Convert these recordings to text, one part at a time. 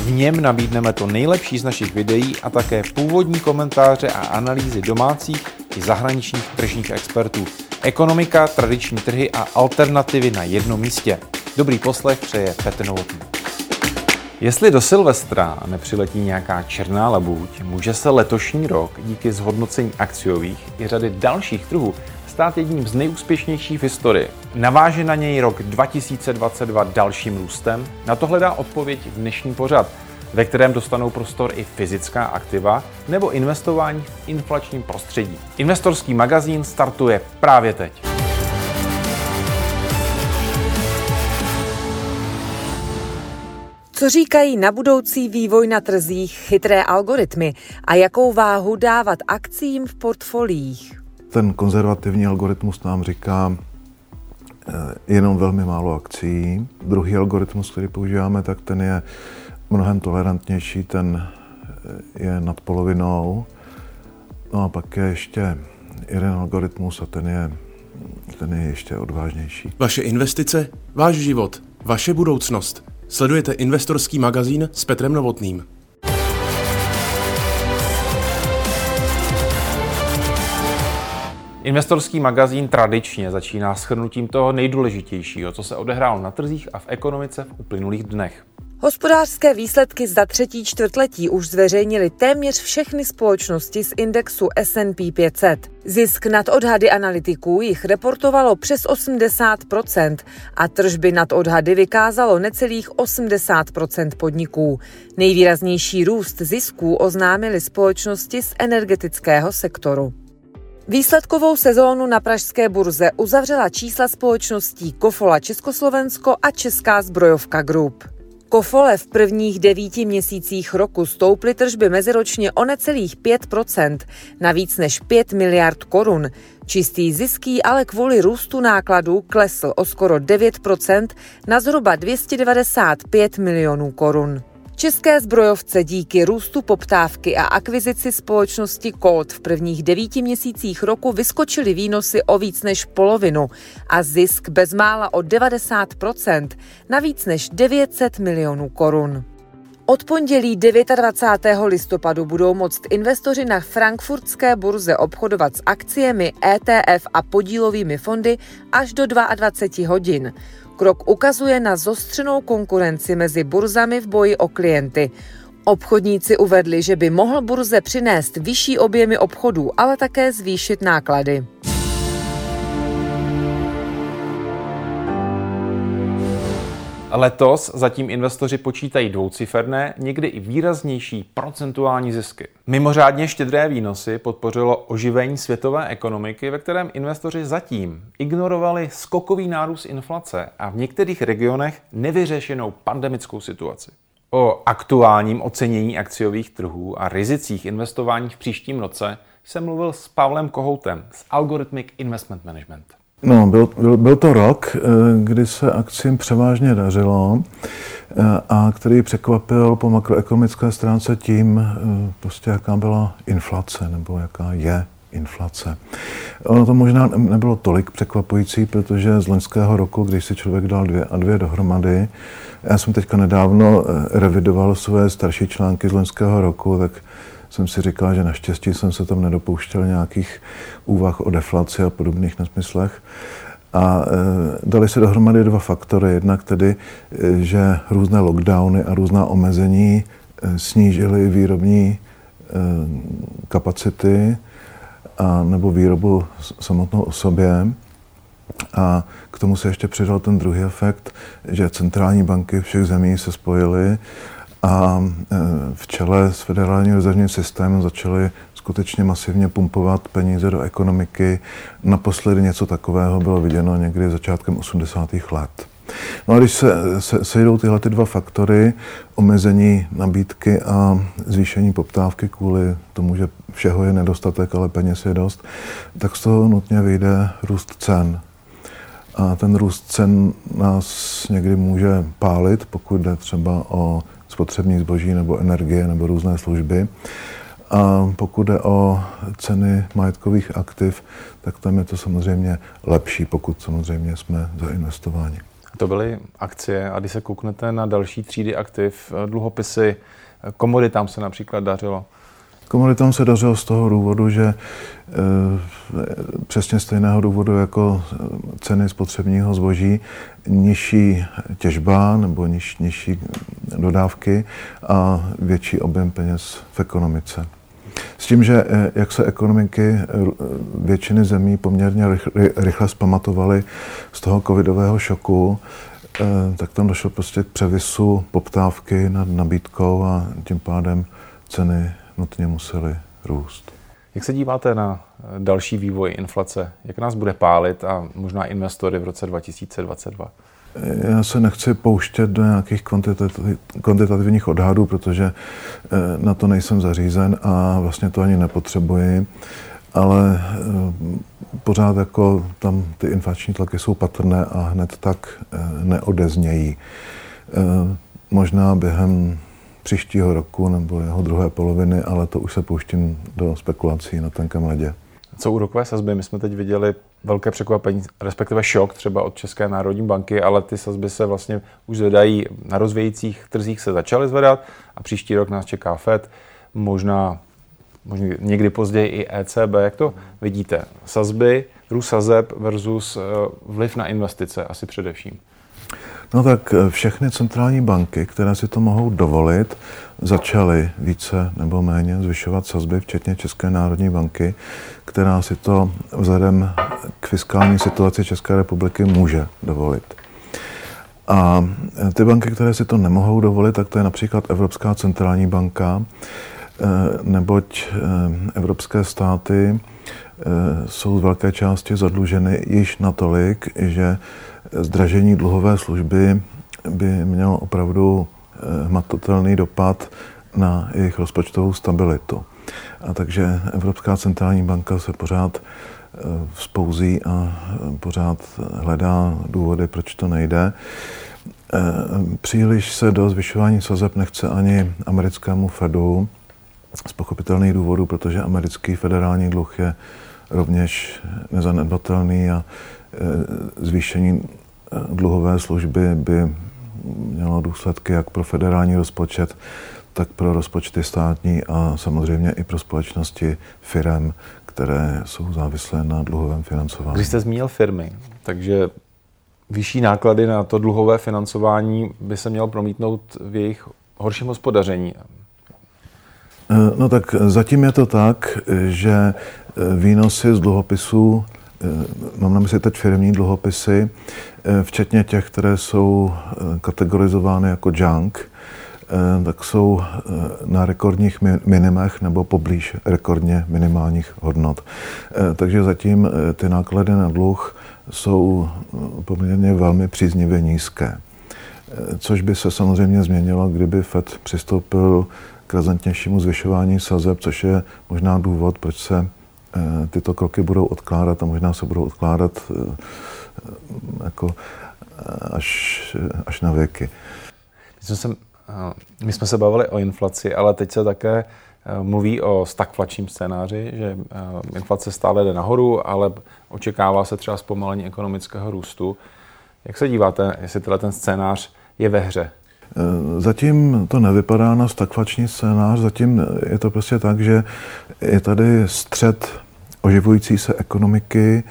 V něm nabídneme to nejlepší z našich videí a také původní komentáře a analýzy domácích i zahraničních tržních expertů. Ekonomika, tradiční trhy a alternativy na jednom místě. Dobrý poslech přeje Petr Novotný. Jestli do Silvestra nepřiletí nějaká černá labuť, může se letošní rok díky zhodnocení akciových i řady dalších trhů stát jedním z nejúspěšnějších v historii. Naváže na něj rok 2022 dalším růstem? Na to hledá odpověď dnešní pořad, ve kterém dostanou prostor i fyzická aktiva nebo investování v inflačním prostředí. Investorský magazín startuje právě teď. Co říkají na budoucí vývoj na trzích chytré algoritmy a jakou váhu dávat akcím v portfoliích? Ten konzervativní algoritmus nám říká eh, jenom velmi málo akcí. Druhý algoritmus, který používáme, tak ten je mnohem tolerantnější, ten eh, je nad polovinou. No a pak je ještě jeden algoritmus a ten je, ten je ještě odvážnější. Vaše investice, váš život, vaše budoucnost. Sledujete investorský magazín s Petrem Novotným. Investorský magazín tradičně začíná shrnutím toho nejdůležitějšího, co se odehrálo na trzích a v ekonomice v uplynulých dnech. Hospodářské výsledky za třetí čtvrtletí už zveřejnili téměř všechny společnosti z indexu S&P 500. Zisk nad odhady analytiků jich reportovalo přes 80% a tržby nad odhady vykázalo necelých 80% podniků. Nejvýraznější růst zisků oznámily společnosti z energetického sektoru. Výsledkovou sezónu na pražské burze uzavřela čísla společností Kofola Československo a Česká zbrojovka Group. Kofole v prvních devíti měsících roku stouply tržby meziročně o necelých 5 na víc než 5 miliard korun. Čistý ziský ale kvůli růstu nákladů klesl o skoro 9% na zhruba 295 milionů korun. České zbrojovce díky růstu poptávky a akvizici společnosti Colt v prvních devíti měsících roku vyskočily výnosy o víc než polovinu a zisk bezmála o 90 na víc než 900 milionů korun. Od pondělí 29. listopadu budou moct investoři na frankfurtské burze obchodovat s akciemi ETF a podílovými fondy až do 22 hodin. Krok ukazuje na zostřenou konkurenci mezi burzami v boji o klienty. Obchodníci uvedli, že by mohl burze přinést vyšší objemy obchodů, ale také zvýšit náklady. Letos zatím investoři počítají dvouciferné, někdy i výraznější procentuální zisky. Mimořádně štědré výnosy podpořilo oživení světové ekonomiky, ve kterém investoři zatím ignorovali skokový nárůst inflace a v některých regionech nevyřešenou pandemickou situaci. O aktuálním ocenění akciových trhů a rizicích investování v příštím roce jsem mluvil s Pavlem Kohoutem z Algorithmic Investment Management. No, byl, byl, byl to rok, eh, kdy se akcím převážně dařilo eh, a který překvapil po makroekonomické stránce tím, eh, prostě jaká byla inflace nebo jaká je inflace. Ono to možná nebylo tolik překvapující, protože z loňského roku, když si člověk dal dvě a dvě dohromady, já jsem teďka nedávno revidoval své starší články z loňského roku, tak jsem si říkal, že naštěstí jsem se tam nedopouštěl nějakých úvah o deflaci a podobných nesmyslech. A e, dali se dohromady dva faktory. Jednak tedy, e, že různé lockdowny a různá omezení e, snížily výrobní kapacity a, nebo výrobu samotnou o sobě. A k tomu se ještě přidal ten druhý efekt, že centrální banky všech zemí se spojily a e, v čele s federálním rezervním systémem začaly skutečně masivně pumpovat peníze do ekonomiky. Naposledy něco takového bylo viděno někdy začátkem 80. let. No a když se, se sejdou tyhle ty dva faktory, omezení nabídky a zvýšení poptávky kvůli tomu, že všeho je nedostatek, ale peněz je dost, tak z toho nutně vyjde růst cen. A ten růst cen nás někdy může pálit, pokud jde třeba o spotřební zboží nebo energie nebo různé služby. A pokud jde o ceny majetkových aktiv, tak tam je to samozřejmě lepší, pokud samozřejmě jsme zainvestováni. To byly akcie a když se kouknete na další třídy aktiv, dluhopisy, komoditám se například dařilo. Komoditám se dařilo z toho důvodu, že e, přesně stejného důvodu jako ceny spotřebního zboží, nižší těžba nebo niž, nižší dodávky a větší objem peněz v ekonomice. S tím, že eh, jak se ekonomiky eh, většiny zemí poměrně rychle zpamatovaly z toho covidového šoku, eh, tak tam došlo prostě k převisu poptávky nad nabídkou a tím pádem ceny nutně musely růst. Jak se díváte na další vývoj inflace? Jak nás bude pálit a možná investory v roce 2022? Já se nechci pouštět do nějakých kvantitativních odhadů, protože eh, na to nejsem zařízen a vlastně to ani nepotřebuji. Ale eh, pořád jako tam ty inflační tlaky jsou patrné a hned tak eh, neodeznějí. Možná během příštího roku nebo jeho druhé poloviny, ale to už se pouštím do spekulací na tenkém ledě. Co úrokové sazby? My jsme teď viděli velké překvapení, respektive šok třeba od České národní banky, ale ty sazby se vlastně už zvedají na rozvějících trzích se začaly zvedat a příští rok nás čeká FED, možná, možná někdy později i ECB. Jak to vidíte? Sazby, růst sazeb versus eh, vliv na investice asi především. No tak eh, všechny centrální banky, které si to mohou dovolit, začaly více nebo méně zvyšovat sazby, včetně České národní banky, která si to vzhledem k fiskální situaci České republiky může dovolit. A eh, ty banky, které si to nemohou dovolit, tak to je například Evropská centrální banka, eh, neboť evropské státy jsou z velké části zadluženy již natolik, že zdražení dluhové služby by mělo opravdu eh, hmatatelný dopad na jejich rozpočtovou stabilitu. A takže Evropská centrální banka se pořád eh, vzpouzí a eh, pořád hledá důvody, proč to nejde. Příliš se do zvyšování sazeb nechce ani americkému Fedu z pochopitelných důvodů, protože americký federální dluh je rovněž nezanedbatelný a zvýšení dluhové služby by mělo důsledky jak pro federální rozpočet, tak pro rozpočty státní a samozřejmě i pro společnosti firem, které jsou závislé na dluhovém financování. Když jste zmínil firmy, takže vyšší náklady na to dluhové financování by se mělo promítnout v jejich horším hospodaření. No tak zatím je to tak, že výnosy z dluhopisů Eh, mám na mysli teď firmní dluhopisy, eh, včetně těch, které jsou eh, kategorizovány jako junk, tak jsou na rekordních minimech nebo poblíž rekordně minimálních hodnot. Takže zatím ty náklady na dluh jsou poměrně velmi příznivě nízké. Což by se samozřejmě změnilo, kdyby FED přistoupil k razantnějšímu zvyšování sazeb, což je možná důvod, proč se Eh, tyto kroky budou odkládat a možná se budou odkládat eh, jako eh, až, až na věky. My jsme, se, my jsme se bavili o inflaci, ale teď se také mluví o stagflačním scénáři, že inflace stále jde nahoru, ale očekává se třeba zpomalení ekonomického růstu. Jak se díváte, jestli tenhle ten scénář je ve hře? Zatím to nevypadá na stagflační scénář, zatím je to prostě tak, že je tady střed oživující se ekonomiky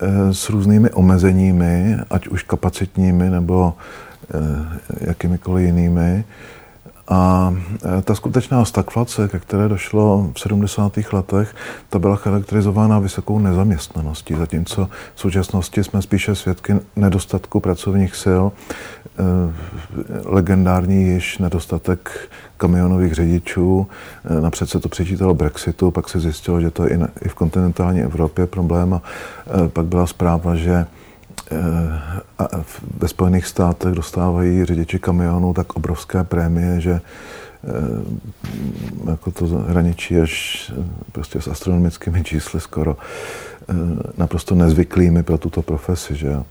eh, s různými omezeními, ať už kapacitními nebo eh, jakýmikoliv jinými. A eh, ta skutečná stagflace, ke které došlo v 70. letech, ta byla charakterizována vysokou nezaměstnaností, zatímco v současnosti jsme spíše svědky nedostatku pracovních sil, legendární již nedostatek kamionových řidičů. Eh, napřed se to přičítalo Brexitu, pak se zjistilo, že to je i v kontinentální Evropě problém a eh, pak byla zpráva, že ve Spojených státech dostávají řidiči kamionů tak obrovské prémie, že jako to hraničí až prostě s astronomickými čísly skoro naprosto nezvyklými pro tuto profesi, že jo.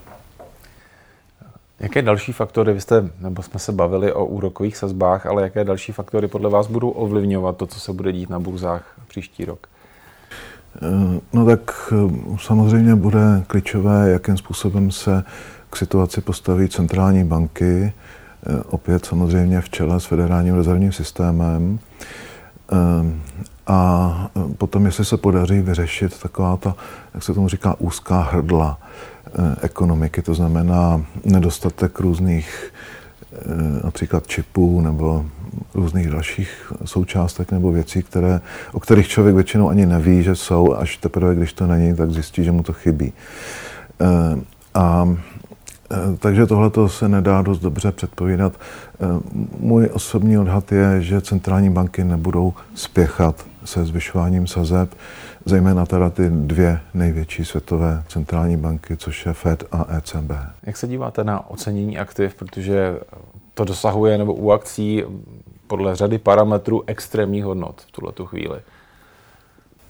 Jaké další faktory, vy jste, nebo jsme se bavili o úrokových sazbách, ale jaké další faktory podle vás budou ovlivňovat to, co se bude dít na burzách příští rok? Eh, no tak eh, samozřejmě bude klíčové, jakým způsobem se k situaci postaví centrální banky, eh, opět samozřejmě v čele s federálním rezervním systémem. A potom, jestli se podaří vyřešit taková ta, jak se tomu říká, úzká hrdla ekonomiky, to znamená nedostatek různých například čipů nebo různých dalších součástek nebo věcí, které, o kterých člověk většinou ani neví, že jsou, až teprve, když to není, tak zjistí, že mu to chybí. Eh, a takže tohle se nedá dost dobře předpovídat. Eh, můj osobní odhad je, že centrální banky nebudou spěchat se zvyšováním sazeb, zejména teda ty dvě největší světové centrální banky, což je Fed a ECB. Jak se díváte na ocenění aktiv, protože to dosahuje, nebo u akcí podle řady parametrů extrémních hodnot v tuhle chvíli?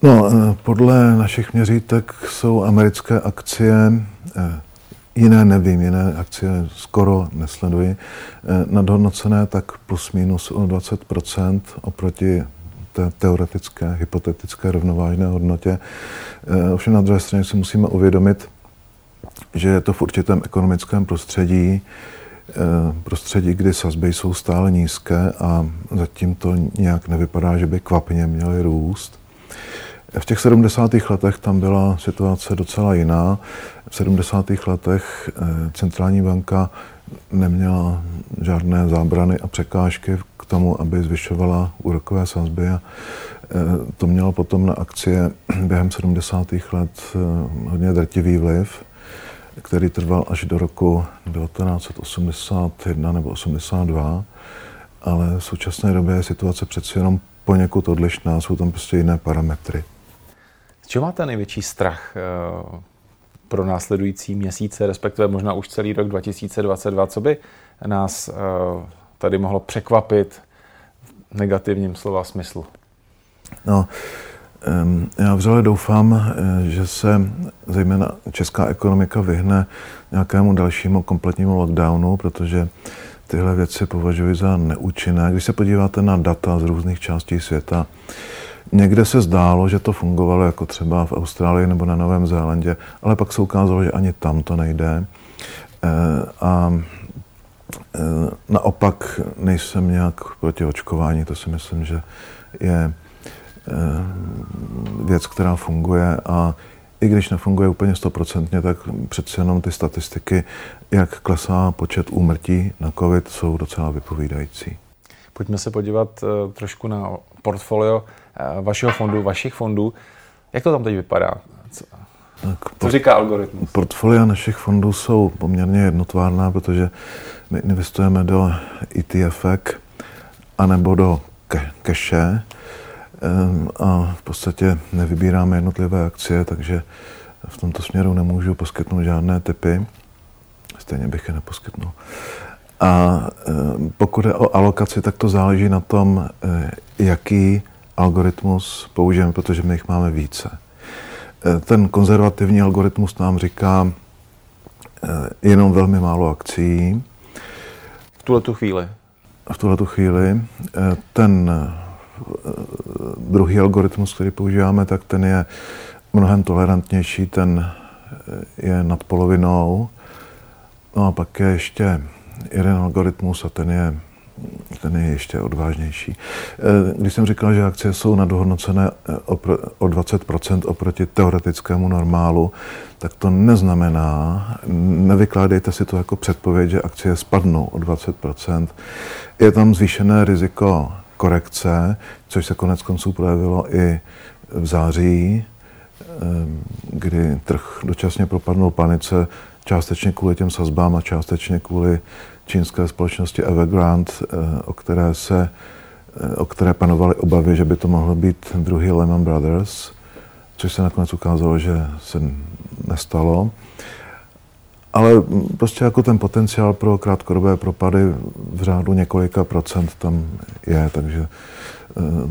No, eh, podle našich měřítek jsou americké akcie, eh, jiné nevím, jiné akcie skoro nesleduji, eh, nadhodnocené tak plus minus o 20% oproti té teoretické, hypotetické rovnovážné hodnotě. Ovšem na druhé straně si musíme uvědomit, že je to v určitém ekonomickém prostředí, Eh, prostředí, kdy sazby jsou stále nízké a zatím to nějak nevypadá, že by kvapně měly růst. V těch 70. letech tam byla situace docela jiná. V 70. letech eh, centrální banka neměla žádné zábrany a překážky k tomu, aby zvyšovala úrokové sazby eh, to mělo potom na akcie během 70. let hodně drtivý vliv který trval až do roku 1981 nebo 82, ale v současné době je situace přeci jenom poněkud odlišná, jsou tam prostě jiné parametry. Čeho máte největší strach eh, pro následující měsíce, respektive možná už celý rok 2022? Co by nás eh, tady mohlo překvapit v negativním slova smyslu? No, já vřele doufám, eh, že se zejména česká ekonomika vyhne nějakému dalšímu kompletnímu lockdownu, protože tyhle věci považuji za neúčinné. Když se podíváte na data z různých částí světa, někde se zdálo, že to fungovalo jako třeba v Austrálii nebo na Novém Zélandě, ale pak se ukázalo, že ani tam to nejde. Eh, a eh, naopak nejsem nějak proti očkování, to si myslím, že je Eh, věc, která funguje a i když nefunguje úplně stoprocentně, tak přece jenom ty statistiky, jak klesá počet úmrtí na COVID, jsou docela vypovídající. Pojďme se podívat trošku na portfolio vašeho fondu, vašich fondů. Jak to tam teď vypadá? Co, tak, co říká algoritmus? Portfolia našich fondů jsou poměrně jednotvárná, protože my investujeme do ETF anebo do keše, a v podstatě nevybíráme jednotlivé akcie, takže v tomto směru nemůžu poskytnout žádné typy. Stejně bych je neposkytnul. A pokud je o alokaci, tak to záleží na tom, eh, jaký algoritmus použijeme, protože my jich máme více. Eh, ten konzervativní algoritmus nám říká eh, jenom velmi málo akcí. V tuhle tu chvíli? V tuhle tu chvíli. Ten druhý algoritmus, který používáme, tak ten je mnohem tolerantnější, ten je nad polovinou. No a pak je ještě jeden algoritmus a ten je, ten je ještě odvážnější. Když jsem říkal, že akcie jsou nadohodnocené o 20% oproti teoretickému normálu, tak to neznamená, nevykládejte si to jako předpověď, že akcie spadnou o 20%. Je tam zvýšené riziko korekce, což se konec konců projevilo i v září, kdy trh dočasně propadnul panice, částečně kvůli těm sazbám a částečně kvůli čínské společnosti Evergrande, eh, o které, se, eh, o které panovaly obavy, že by to mohlo být druhý Lehman Brothers, což se nakonec ukázalo, že se nestalo. ale prostě jako ten potenciál pro krátkodobé propady v řádu několika procent tam je, takže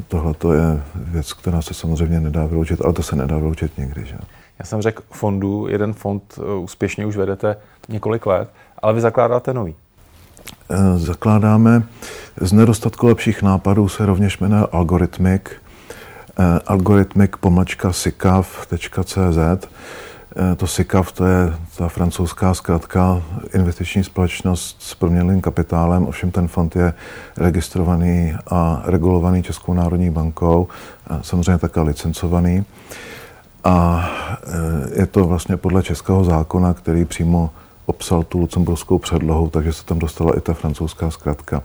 tohle to je věc, která se samozřejmě nedá vyloučit, ale to se nedá vyloučit nikdy. Že? Já jsem řekl fondu, jeden fond úspěšně už vedete několik let, ale vy zakládáte nový. Zakládáme z nedostatku lepších nápadů se rovněž jmenuje Algorithmic, algorithmic pomlčka sikav.cz Eh, to SICAV, to je ta francouzská zkrátka investiční společnost s proměnlým kapitálem, ovšem ten fond je registrovaný a regulovaný Českou národní bankou, samozřejmě také licencovaný. A eh, je to vlastně podle českého zákona, který přímo obsal tu lucemburskou předlohu, takže se tam dostala i ta francouzská zkratka.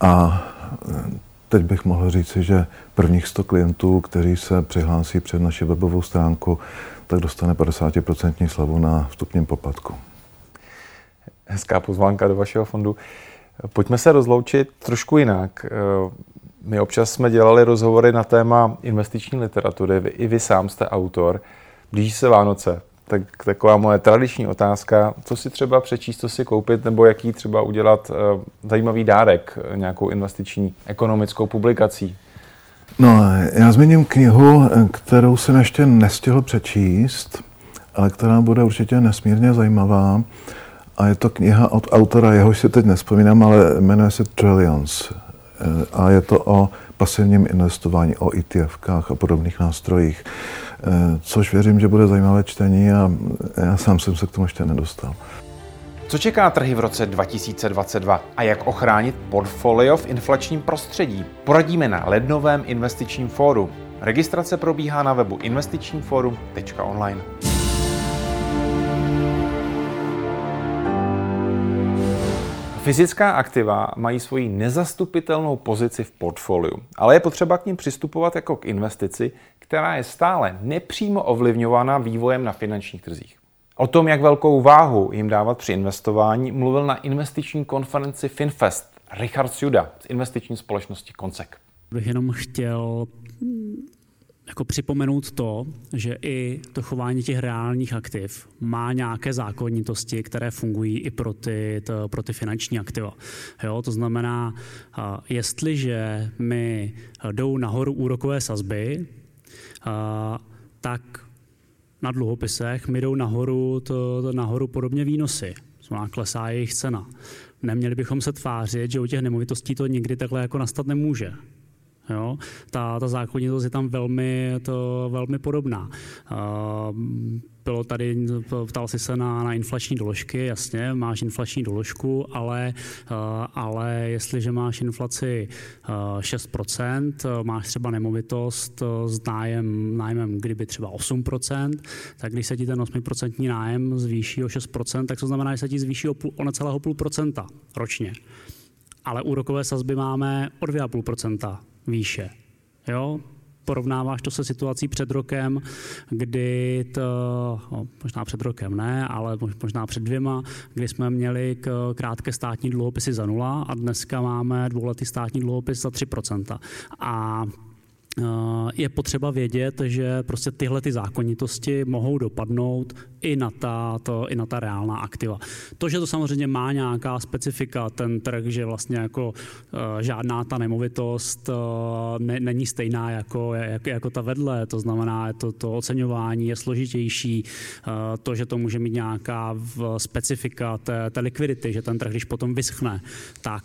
A eh, teď bych mohl říci, že prvních 100 klientů, kteří se přihlásí před naši webovou stránku, tak dostane 50% slavu na vstupním poplatku. Hezká pozvánka do vašeho fondu. Pojďme se rozloučit trošku jinak. My občas jsme dělali rozhovory na téma investiční literatury. Vy, I vy sám jste autor. Blíží se Vánoce. Tak taková moje tradiční otázka, co si třeba přečíst, co si koupit, nebo jaký třeba udělat uh, zajímavý dárek nějakou investiční ekonomickou publikací No, já zmíním knihu, kterou jsem ještě nestihl přečíst, ale která bude určitě nesmírně zajímavá. A je to kniha od autora, jehož si teď nespomínám, ale jmenuje se Trillions. A je to o pasivním investování, o ETFkách a podobných nástrojích. Což věřím, že bude zajímavé čtení a já sám jsem se k tomu ještě nedostal. Co čeká trhy v roce 2022 a jak ochránit portfolio v inflačním prostředí? Poradíme na lednovém investičním fóru. Registrace probíhá na webu investičníforum.online. Fyzická aktiva mají svoji nezastupitelnou pozici v portfoliu, ale je potřeba k ním přistupovat jako k investici, která je stále nepřímo ovlivňována vývojem na finančních trzích. O tom, jak velkou váhu jim dávat při investování, mluvil na investiční konferenci FinFest Richard Suda z investiční společnosti Koncek. Bych jenom chtěl jako připomenout to, že i to chování těch reálních aktiv má nějaké zákonitosti, které fungují i pro ty, to, pro ty finanční aktiva. Jo, to znamená, jestliže mi jdou nahoru úrokové sazby, tak na dluhopisech mi jdou nahoru, to, to nahoru podobně výnosy. Znamená, klesá jejich cena. Neměli bychom se tvářit, že u těch nemovitostí to nikdy takhle jako nastat nemůže. Jo? Ta, ta zákonitost je tam velmi, to, velmi podobná. Uh, bylo tady, ptal si se na, na inflační doložky, jasně, máš inflační doložku, ale, ale jestliže máš inflaci uh, 6%, uh, máš třeba nemovitost s nájem, nájemem kdyby třeba 8%, tak když se ti ten 8% nájem zvýší o 6%, tak to znamená, že se ti zvýší o, půl, o necelého půl procenta ročně. Ale úrokové sazby máme o 2,5% výše. Jo? Porovnáváš to se situací před rokem, kdy to, no, možná před rokem ne, ale možná před dvěma, kdy jsme měli k krátké státní dluhopisy za nula a dneska máme dvouletý státní dluhopis za 3%. A je potřeba vědět, že prostě tyhle ty zákonitosti mohou dopadnout i na, ta, to, i na ta reálná aktiva. To, že to samozřejmě má nějaká specifika, ten trh, že vlastně jako uh, žádná ta nemovitost uh, ne, není stejná jako, jako, jako ta vedle, to znamená, to, to oceňování je složitější, to, že to může mít nějaká specifika té, té likvidity, že ten trh, když potom vyschne, tak,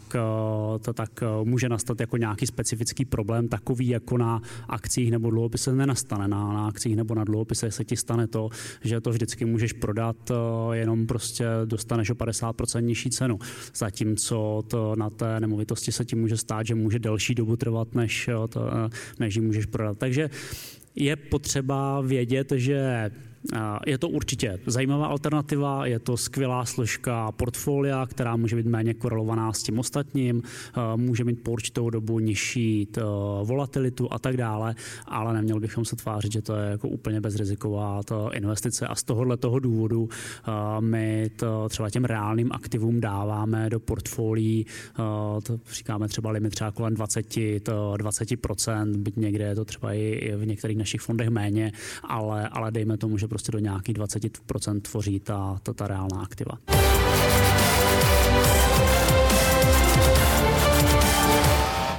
to, tak může nastat jako nějaký specifický problém, takový jako na akcích nebo dluhopisech nenastane. Na, na akcích nebo na dluhopisech se ti stane to, že to vždycky můžeš prodat, eh, jenom prostě dostaneš o 50% nižší cenu. Zatímco to na té nemovitosti se ti může stát, že může delší dobu trvat, než, eh, to, eh, než ji můžeš prodat. Takže je potřeba vědět, že je to určitě zajímavá alternativa, je to skvělá složka portfolia, která může být méně korelovaná s tím ostatním, může mít po určitou dobu nižší volatilitu a tak dále, ale neměli bychom se tvářit, že to je jako úplně bezriziková to investice. A z tohohle toho důvodu my to třeba těm reálným aktivům dáváme do portfolií, to říkáme třeba limit třeba kolem 20, to 20%, byť někde je to třeba i v některých našich fondech méně, ale, ale dejme tomu, že prostě do nějakých 20% tvoří ta, ta, ta reálná aktiva.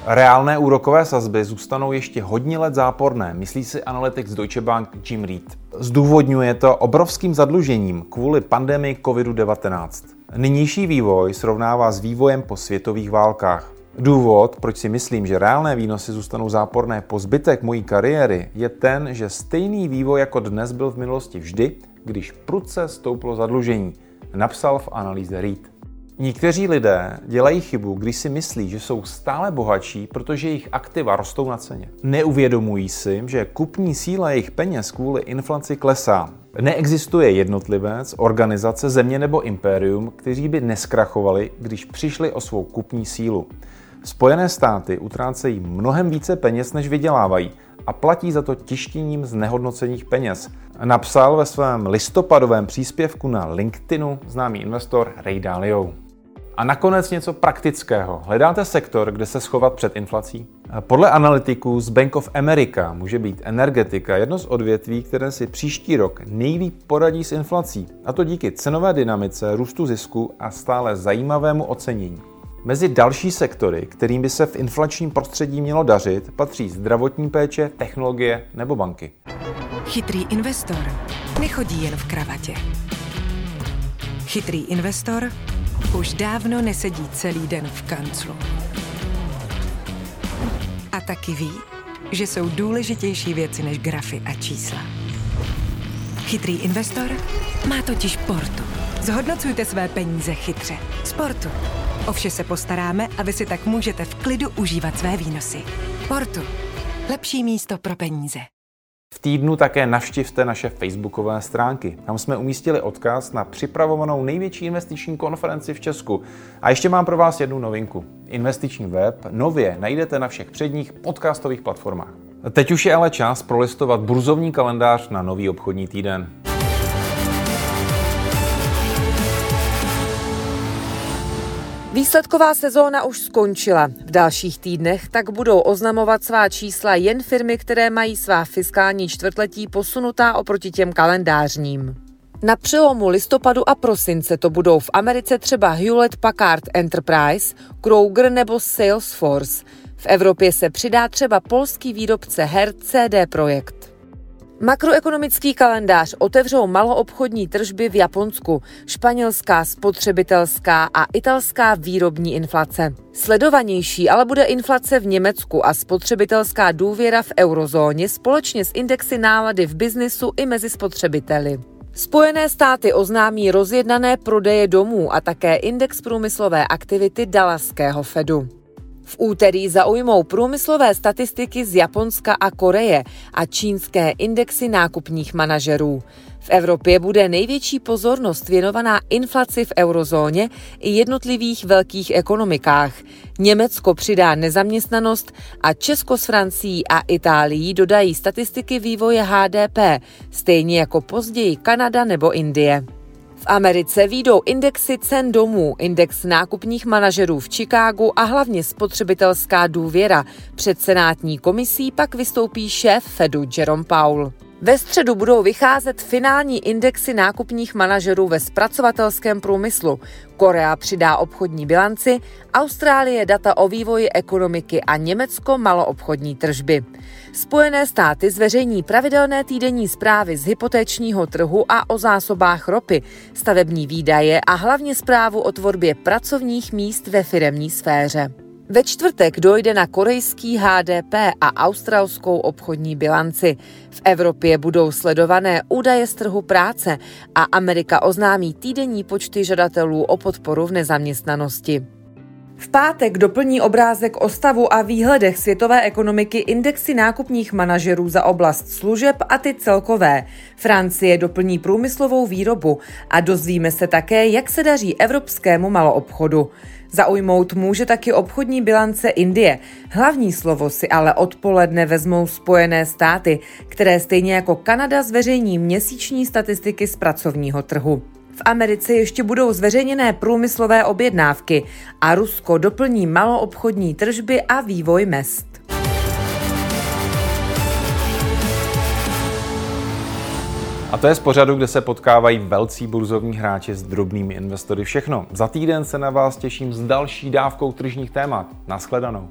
Reálné úrokové sazby zůstanou ještě hodně let záporné, myslí si analytik z Deutsche Bank Jim Reed. Zdůvodňuje to obrovským zadlužením kvůli pandemii COVID-19. Nynější vývoj srovnává s vývojem po světových válkách. Důvod, proč si myslím, že reálné výnosy zůstanou záporné po zbytek mojí kariéry, je ten, že stejný vývoj jako dnes byl v minulosti vždy, když prudce stouplo zadlužení, napsal v analýze Reed. Někteří lidé dělají chybu, když si myslí, že jsou stále bohatší, protože jejich aktiva rostou na ceně. Neuvědomují si, že kupní síla jejich peněz kvůli inflaci klesá. Neexistuje jednotlivec, organizace, země nebo impérium, kteří by neskrachovali, když přišli o svou kupní sílu. Spojené státy utrácejí mnohem více peněz, než vydělávají a platí za to tištěním z nehodnocených peněz. Napsal ve svém listopadovém příspěvku na LinkedInu známý investor Ray Dalio. A nakonec něco praktického. Hledáte sektor, kde se schovat před inflací? Podle analytiků z Bank of America může být energetika jedno z odvětví, které si příští rok nejlíp poradí s inflací. A to díky cenové dynamice, růstu zisku a stále zajímavému ocenění. Mezi další sektory, kterým by se v inflačním prostředí mělo dařit, patří zdravotní péče, technologie nebo banky. Chytrý investor nechodí jen v kravatě. Chytrý investor už dávno nesedí celý den v kanclu. A taky ví, že jsou důležitější věci než grafy a čísla. Chytrý investor má totiž portu. Zhodnocujte své peníze chytře. Sportu. O vše se postaráme a vy si tak můžete v klidu užívat své výnosy. Portu. Lepší místo pro peníze. V týdnu také navštivte naše facebookové stránky. Tam jsme umístili odkaz na připravovanou největší investiční konferenci v Česku. A ještě mám pro vás jednu novinku. Investiční web nově najdete na všech předních podcastových platformách. Teď už je ale čas prolistovat burzovní kalendář na nový obchodní týden. Výsledková sezóna už skončila. V dalších týdnech tak budou oznamovat svá čísla jen firmy, které mají svá fiskální čtvrtletí posunutá oproti těm kalendářním. Na přelomu listopadu a prosince to budou v Americe třeba Hewlett Packard Enterprise, Kroger nebo Salesforce. V Evropě se přidá třeba polský výrobce her CD Projekt. Makroekonomický kalendář otevřou maloobchodní tržby v Japonsku, španělská spotřebitelská a italská výrobní inflace. Sledovanější ale bude inflace v Německu a spotřebitelská důvěra v eurozóně společně s indexy nálady v biznisu i mezi spotřebiteli. Spojené státy oznámí rozjednané prodeje domů a také index průmyslové aktivity Dallaského Fedu. V úterý zaujmou průmyslové statistiky z Japonska a Koreje a čínské indexy nákupních manažerů. V Evropě bude největší pozornost věnovaná inflaci v eurozóně i jednotlivých velkých ekonomikách. Německo přidá nezaměstnanost a Česko s Francií a Itálií dodají statistiky vývoje HDP, stejně jako později Kanada nebo Indie. V Americe výjdou indexy cen domů, index nákupních manažerů v Chicagu a hlavně spotřebitelská důvěra. Před senátní komisí pak vystoupí šéf Fedu Jerome Powell. Ve středu budou vycházet finální indexy nákupních manažerů ve zpracovatelském průmyslu. Korea přidá obchodní bilanci, Austrálie data o vývoji ekonomiky a Německo maloobchodní tržby. Spojené státy zveřejní pravidelné týdenní zprávy z hypotéčního trhu a o zásobách ropy, stavební výdaje a hlavně zprávu o tvorbě pracovních míst ve firemní sféře. Ve čtvrtek dojde na korejský HDP a australskou obchodní bilanci. V Evropě budou sledované údaje z trhu práce a Amerika oznámí týdenní počty žadatelů o podporu v nezaměstnanosti. V pátek doplní obrázek o stavu a výhledech světové ekonomiky indexy nákupních manažerů za oblast služeb a ty celkové. Francie doplní průmyslovou výrobu a dozvíme se také, jak se daří evropskému maloobchodu. Zaujmout může taky obchodní bilance Indie. Hlavní slovo si ale odpoledne vezmou Spojené státy, které stejně jako Kanada zveřejní měsíční statistiky z pracovního trhu. V Americe ještě budou zveřejněné průmyslové objednávky a Rusko doplní maloobchodní tržby a vývoj mest. A to je z pořadu, kde se potkávají velcí burzovní hráči s drobnými investory. Všechno. Za týden se na vás těším s další dávkou tržních témat. Naschledanou.